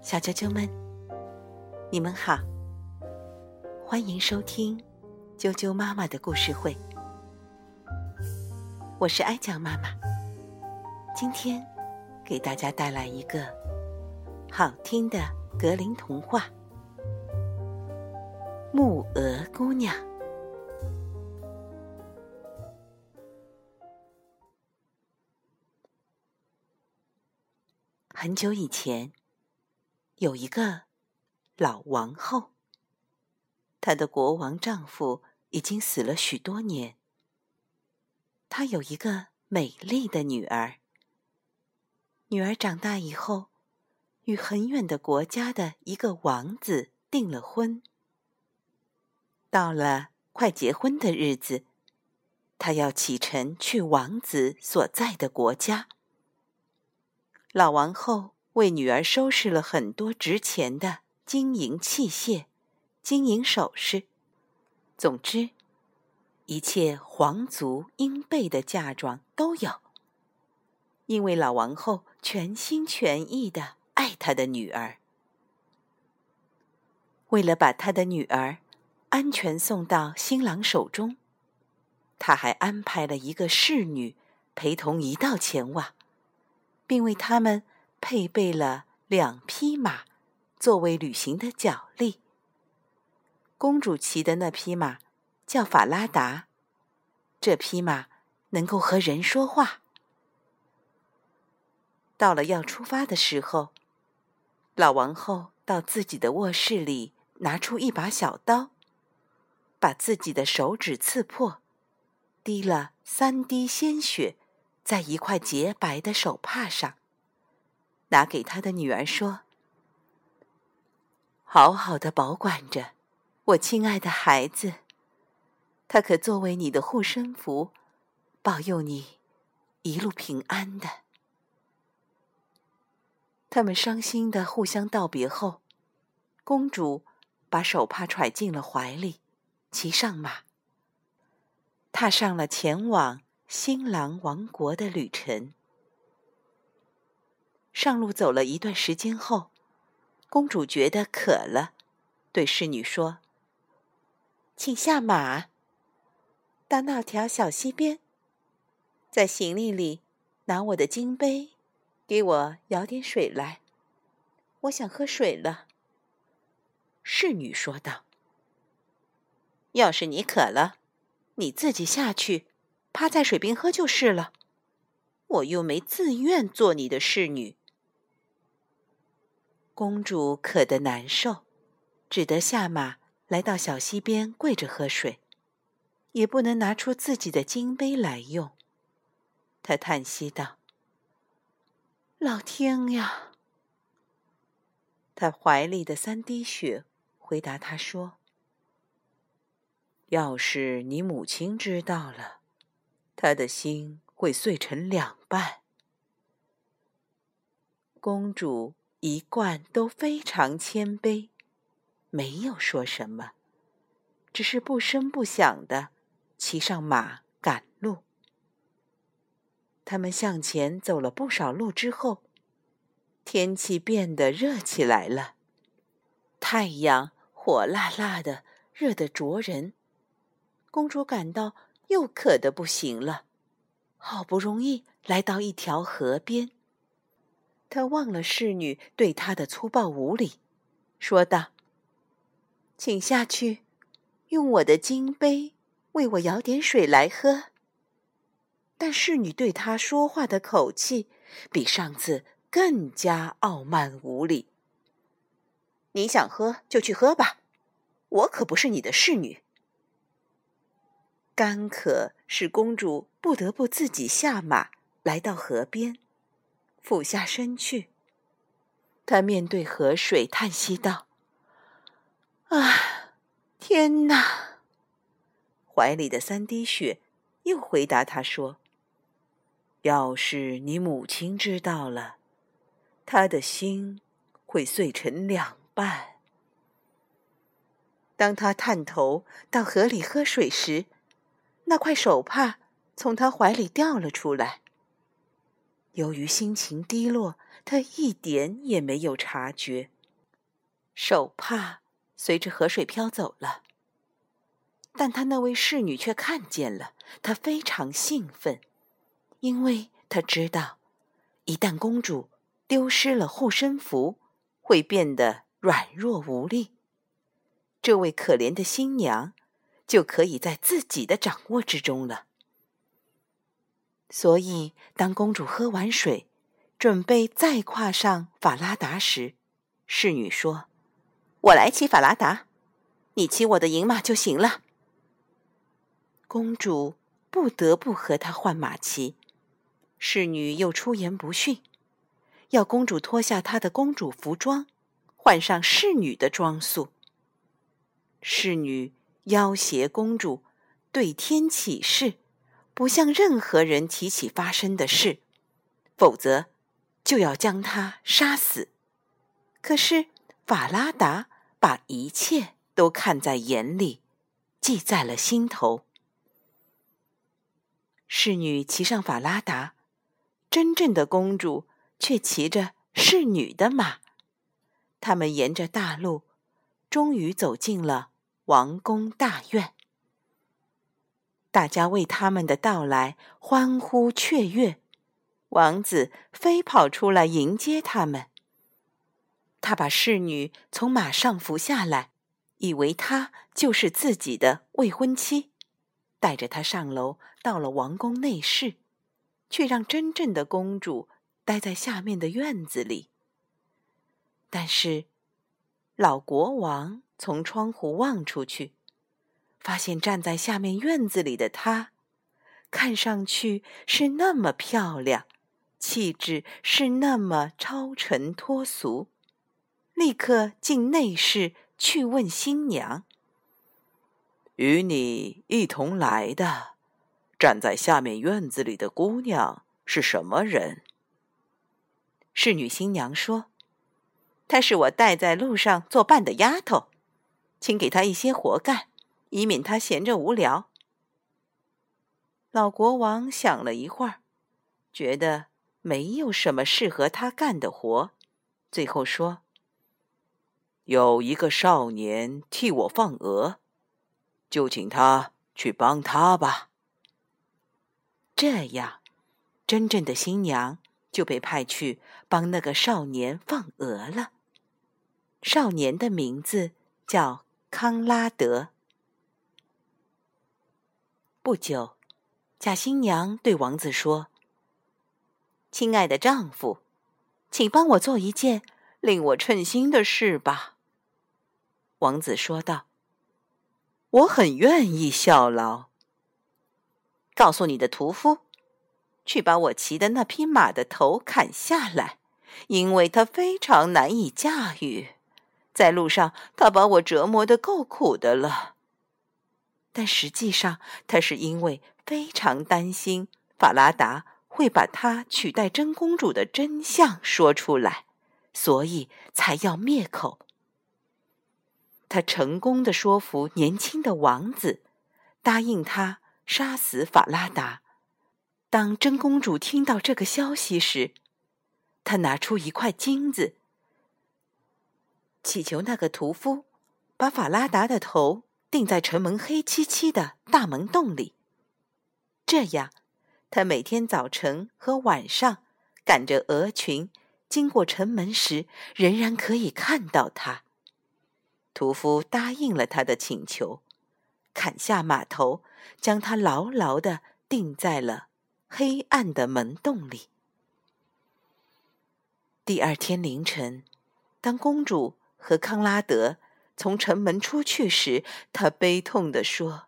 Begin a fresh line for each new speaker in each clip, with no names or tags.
小啾啾们，你们好，欢迎收听啾啾妈妈的故事会。我是哀酱妈妈，今天给大家带来一个好听的格林童话《木鹅姑娘》。很久以前，有一个老王后，她的国王丈夫已经死了许多年。她有一个美丽的女儿。女儿长大以后，与很远的国家的一个王子订了婚。到了快结婚的日子，她要启程去王子所在的国家。老王后为女儿收拾了很多值钱的金银器械、金银首饰，总之，一切皇族应备的嫁妆都有。因为老王后全心全意的爱她的女儿，为了把她的女儿安全送到新郎手中，她还安排了一个侍女陪同一道前往。并为他们配备了两匹马，作为旅行的脚力。公主骑的那匹马叫法拉达，这匹马能够和人说话。到了要出发的时候，老王后到自己的卧室里拿出一把小刀，把自己的手指刺破，滴了三滴鲜血。在一块洁白的手帕上，拿给他的女儿说：“好好的保管着，我亲爱的孩子，它可作为你的护身符，保佑你一路平安的。”他们伤心的互相道别后，公主把手帕揣进了怀里，骑上马，踏上了前往。新郎王国的旅程。上路走了一段时间后，公主觉得渴了，对侍女说：“请下马，到那条小溪边，在行李里拿我的金杯，给我舀点水来。我想喝水了。”侍女说道：“要是你渴了，你自己下去。”趴在水边喝就是了，我又没自愿做你的侍女。公主渴得难受，只得下马来到小溪边跪着喝水，也不能拿出自己的金杯来用。她叹息道：“老天呀！”她怀里的三滴血回答她说：“要是你母亲知道了。”他的心会碎成两半。公主一贯都非常谦卑，没有说什么，只是不声不响的骑上马赶路。他们向前走了不少路之后，天气变得热起来了，太阳火辣辣的，热得灼人。公主感到。又渴得不行了，好不容易来到一条河边，他忘了侍女对他的粗暴无礼，说道：“请下去，用我的金杯为我舀点水来喝。”但侍女对他说话的口气比上次更加傲慢无礼。“你想喝就去喝吧，我可不是你的侍女。”干渴使公主不得不自己下马，来到河边，俯下身去。她面对河水，叹息道：“啊，天哪！”怀里的三滴血又回答她说：“要是你母亲知道了，她的心会碎成两半。”当她探头到河里喝水时，那块手帕从他怀里掉了出来。由于心情低落，他一点也没有察觉，手帕随着河水飘走了。但他那位侍女却看见了，她非常兴奋，因为她知道，一旦公主丢失了护身符，会变得软弱无力。这位可怜的新娘就可以在自己的掌握之中了。所以，当公主喝完水，准备再跨上法拉达时，侍女说：“我来骑法拉达，你骑我的银马就行了。”公主不得不和他换马骑，侍女又出言不逊，要公主脱下她的公主服装，换上侍女的装束。侍女要挟公主，对天起誓，不向任何人提起发生的事，否则就要将她杀死。可是法拉达把一切都看在眼里，记在了心头。侍女骑上法拉达，真正的公主却骑着侍女的马。他们沿着大路，终于走进了王宫大院。大家为他们的到来欢呼雀跃，王子飞跑出来迎接他们。他把侍女从马上扶下来，以为她就是自己的未婚妻。带着她上楼，到了王宫内室，却让真正的公主待在下面的院子里。但是，老国王从窗户望出去，发现站在下面院子里的她，看上去是那么漂亮，气质是那么超尘脱俗，立刻进内室去问新娘。
与你一同来的，站在下面院子里的姑娘是什么人？
侍女新娘说：“她是我带在路上作伴的丫头，请给他一些活干，以免他闲着无聊。”老国王想了一会儿，觉得没有什么适合他干的活，最后说：“
有一个少年替我放鹅。”就请他去帮他吧。
这样，真正的新娘就被派去帮那个少年放鹅了。少年的名字叫康拉德。不久，假新娘对王子说：“亲爱的丈夫，请帮我做一件令我称心的事吧。”王子说道。我很愿意效劳。告诉你的屠夫，去把我骑的那匹马的头砍下来，因为它非常难以驾驭。在路上，他把我折磨的够苦的了。但实际上，他是因为非常担心法拉达会把他取代真公主的真相说出来，所以才要灭口。他成功的说服年轻的王子，答应他杀死法拉达。当真公主听到这个消息时，她拿出一块金子，祈求那个屠夫把法拉达的头钉在城门黑漆漆的大门洞里。这样，他每天早晨和晚上赶着鹅群经过城门时，仍然可以看到他。屠夫答应了他的请求，砍下马头，将他牢牢的钉在了黑暗的门洞里。第二天凌晨，当公主和康拉德从城门出去时，他悲痛地说：“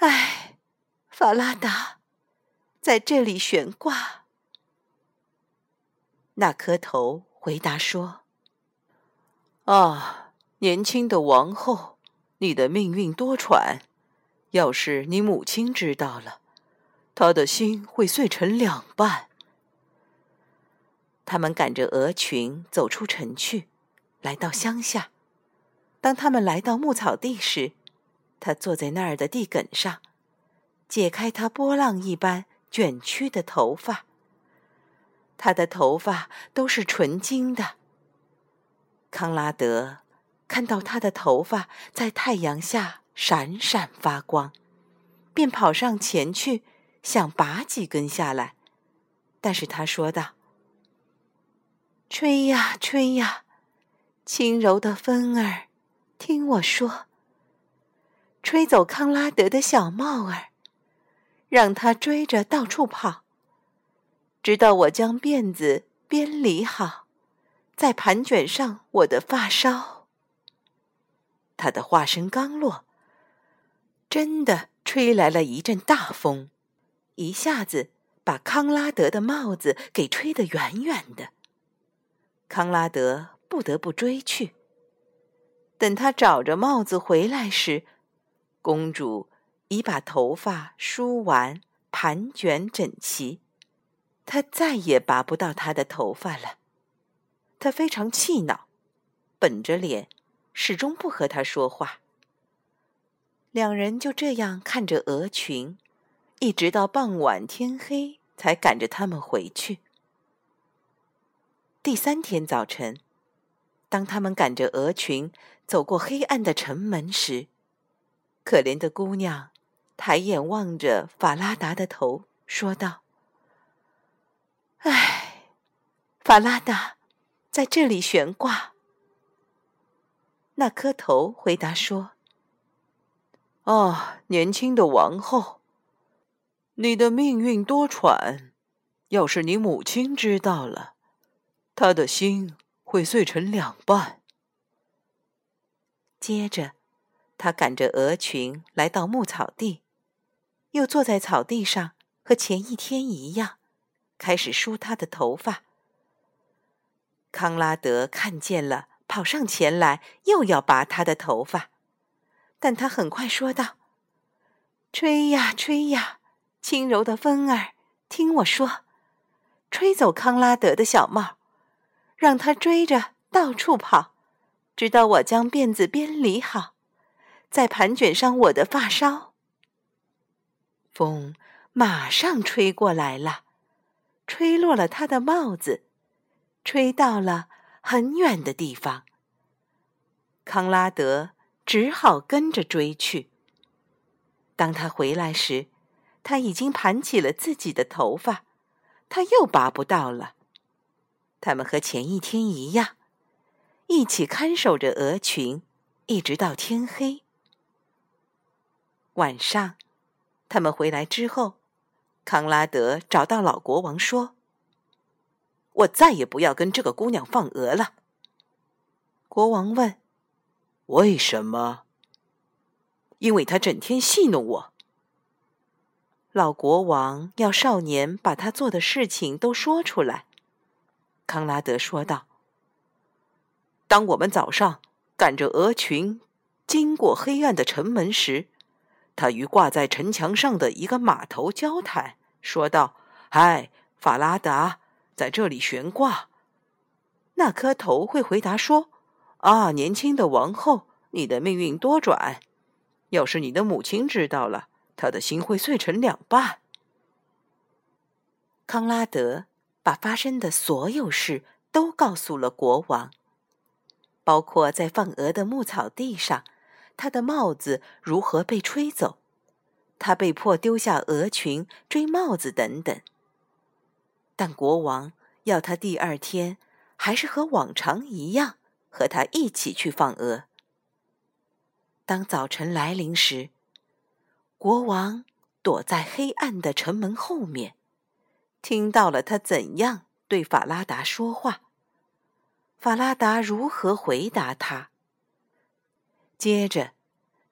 唉，法拉达，在这里悬挂。”那颗头回答说：“
啊。”年轻的王后，你的命运多舛。要是你母亲知道了，她的心会碎成两半。
他们赶着鹅群走出城去，来到乡下。当他们来到牧草地时，他坐在那儿的地埂上，解开他波浪一般卷曲的头发，他的头发都是纯金的。康拉德看到他的头发在太阳下闪闪发光，便跑上前去想拔几根下来，但是他说道：“吹呀吹呀，轻柔的风儿，听我说，吹走康拉德的小帽儿，让他追着到处跑。”直到我将辫子编理好，再盘卷上我的发梢。他的话声刚落，真的吹来了一阵大风，一下子把康拉德的帽子给吹得远远的。康拉德不得不追去。等他找着帽子回来时，公主已把头发梳完，盘卷整齐。他再也拔不到他的头发了，他非常气恼，本着脸，始终不和他说话。两人就这样看着鹅群，一直到傍晚天黑，才赶着他们回去。第三天早晨，当他们赶着鹅群走过黑暗的城门时，可怜的姑娘抬眼望着法拉达的头，说道。唉，法拉达在这里悬挂。那颗头回答说：“
哦，年轻的王后，你的命运多舛。要是你母亲知道了，她的心会碎成两半。”
接着，他赶着鹅群来到牧草地，又坐在草地上，和前一天一样。开始梳他的头发。康拉德看见了，跑上前来，又要拔他的头发，但他很快说道：“吹呀吹呀，轻柔的风儿，听我说，吹走康拉德的小帽，让他追着到处跑，直到我将辫子编理好，再盘卷上我的发梢。”风马上吹过来了。吹落了他的帽子，吹到了很远的地方。康拉德只好跟着追去。当他回来时，他已经盘起了自己的头发，他又拔不到了。他们和前一天一样，一起看守着鹅群，一直到天黑。晚上，他们回来之后。康拉德找到老国王说：“我再也不要跟这个姑娘放鹅了。”国王问：“
为什么？”“
因为她整天戏弄我。”老国王要少年把他做的事情都说出来。康拉德说道：“当我们早上赶着鹅群经过黑暗的城门时，他与挂在城墙上的一个码头交谈。”说道：“嗨，法拉达，在这里悬挂。”那颗头会回答说：“啊，年轻的王后，你的命运多舛。要是你的母亲知道了，她的心会碎成两半。”康拉德把发生的所有事都告诉了国王，包括在放鹅的牧草地上，他的帽子如何被吹走。他被迫丢下鹅群追帽子等等，但国王要他第二天还是和往常一样和他一起去放鹅。当早晨来临时，国王躲在黑暗的城门后面，听到了他怎样对法拉达说话，法拉达如何回答他。接着，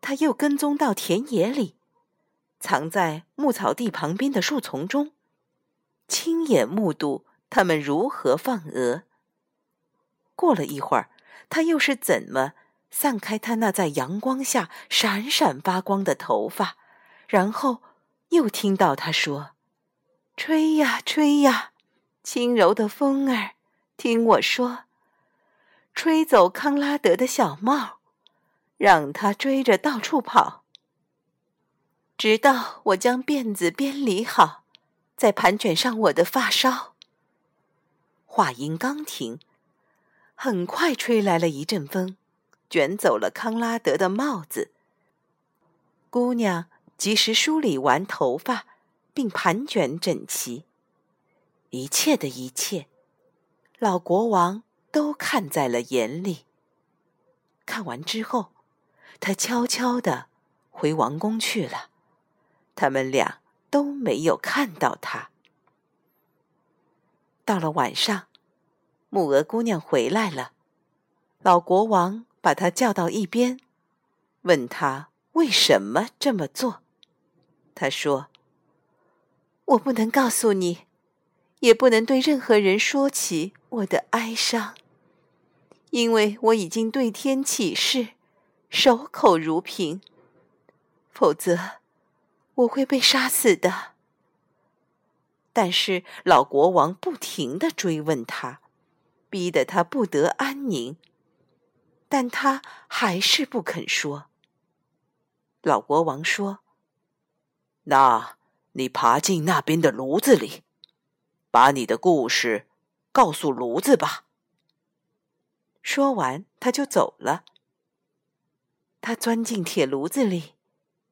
他又跟踪到田野里。藏在牧草地旁边的树丛中，亲眼目睹他们如何放鹅。过了一会儿，他又是怎么散开他那在阳光下闪闪发光的头发？然后又听到他说：“吹呀吹呀，轻柔的风儿，听我说，吹走康拉德的小帽，让他追着到处跑。”直到我将辫子编理好，再盘卷上我的发梢。话音刚停，很快吹来了一阵风，卷走了康拉德的帽子。姑娘及时梳理完头发，并盘卷整齐。一切的一切，老国王都看在了眼里。看完之后，他悄悄地回王宫去了。他们俩都没有看到他。到了晚上，木鹅姑娘回来了，老国王把她叫到一边，问她为什么这么做。她说：“我不能告诉你。”也不能对任何人说起我的哀伤，因为我已经对天起誓，守口如瓶。否则，我会被杀死的。但是老国王不停的追问他，逼得他不得安宁，但他还是不肯说。老国王说：“
那你爬进那边的炉子里。”把你的故事告诉炉子吧。
说完，他就走了。他钻进铁炉子里，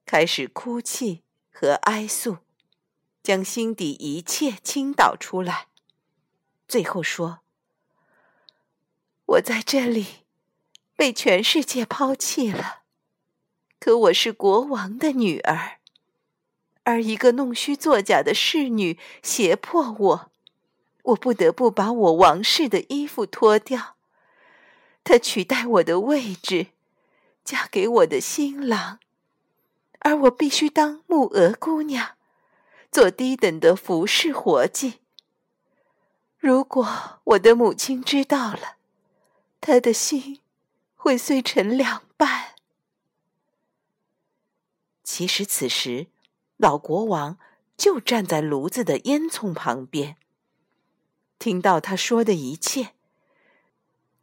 开始哭泣和哀诉，将心底一切倾倒出来。最后说：“我在这里被全世界抛弃了，可我是国王的女儿。”而一个弄虚作假的侍女胁迫我，我不得不把我王室的衣服脱掉，她取代我的位置，嫁给我的新郎，而我必须当木鹅姑娘，做低等的服侍活计。如果我的母亲知道了，她的心会碎成两半。其实此时。老国王就站在炉子的烟囱旁边，听到他说的一切。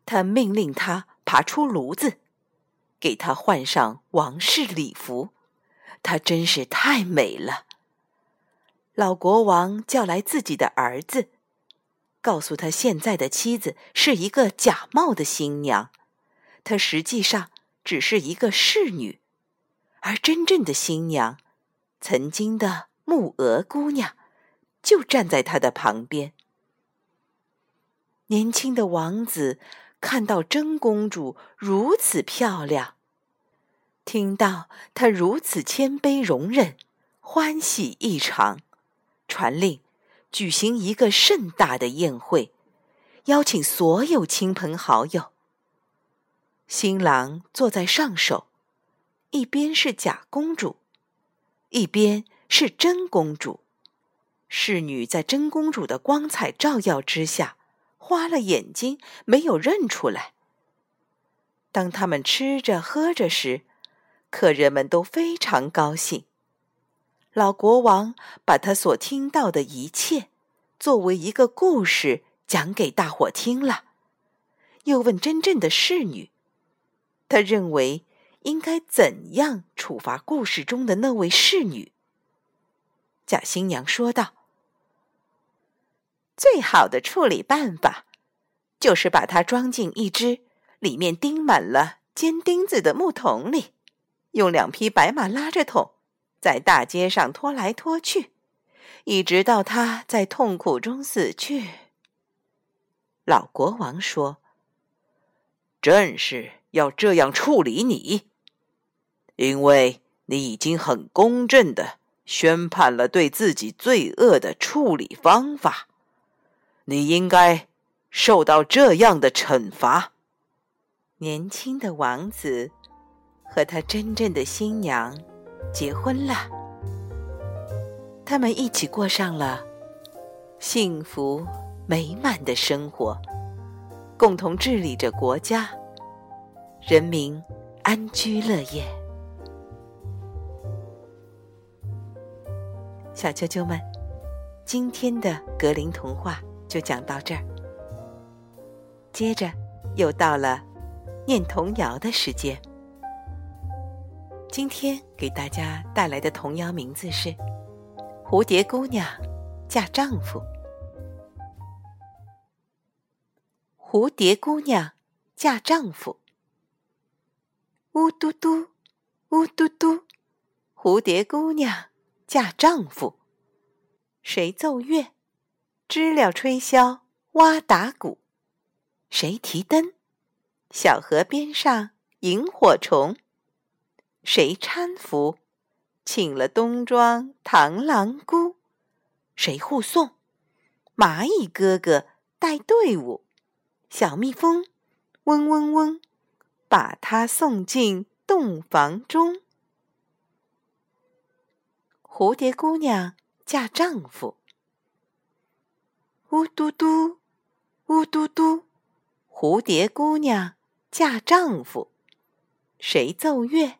他命令他爬出炉子，给他换上王室礼服。她真是太美了。老国王叫来自己的儿子，告诉他现在的妻子是一个假冒的新娘，她实际上只是一个侍女，而真正的新娘。曾经的木鹅姑娘就站在他的旁边。年轻的王子看到真公主如此漂亮，听到她如此谦卑容忍，欢喜异常，传令举行一个盛大的宴会，邀请所有亲朋好友。新郎坐在上首，一边是假公主。一边是真公主，侍女在真公主的光彩照耀之下，花了眼睛，没有认出来。当他们吃着喝着时，客人们都非常高兴。老国王把他所听到的一切，作为一个故事讲给大伙听了，又问真正的侍女，他认为。应该怎样处罚故事中的那位侍女？假新娘说道：“最好的处理办法，就是把她装进一只里面钉满了尖钉子的木桶里，用两匹白马拉着桶，在大街上拖来拖去，一直到她在痛苦中死去。”老国王说：“
正是要这样处理你。”因为你已经很公正的宣判了对自己罪恶的处理方法，你应该受到这样的惩罚。
年轻的王子和他真正的新娘结婚了，他们一起过上了幸福美满的生活，共同治理着国家，人民安居乐业。小啾啾们，今天的格林童话就讲到这儿。接着又到了念童谣的时间。今天给大家带来的童谣名字是《蝴蝶姑娘嫁丈夫》。蝴蝶姑娘嫁丈夫。呜嘟嘟，呜嘟嘟，蝴蝶姑娘嫁丈夫。谁奏乐？知了吹箫，蛙打鼓。谁提灯？小河边上萤火虫。谁搀扶？请了冬装螳螂姑。谁护送？蚂蚁哥哥带队伍。小蜜蜂，嗡嗡嗡，把它送进洞房中。蝴蝶姑娘嫁丈夫。呜嘟嘟，呜嘟嘟，蝴蝶姑娘嫁丈夫。谁奏乐？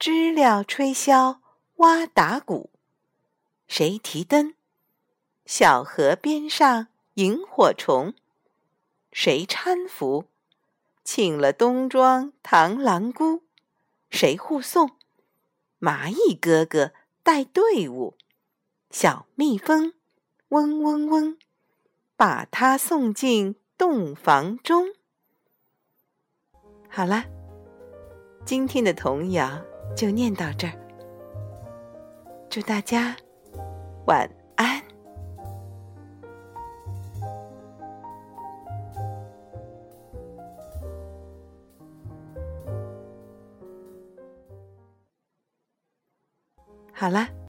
知了吹箫，蛙打鼓。谁提灯？小河边上萤火虫。谁搀扶？请了冬装螳螂姑。谁护送？蚂蚁哥哥带队伍。小蜜蜂，嗡嗡嗡，把它送进洞房中。好了，今天的童谣就念到这儿。祝大家晚好了。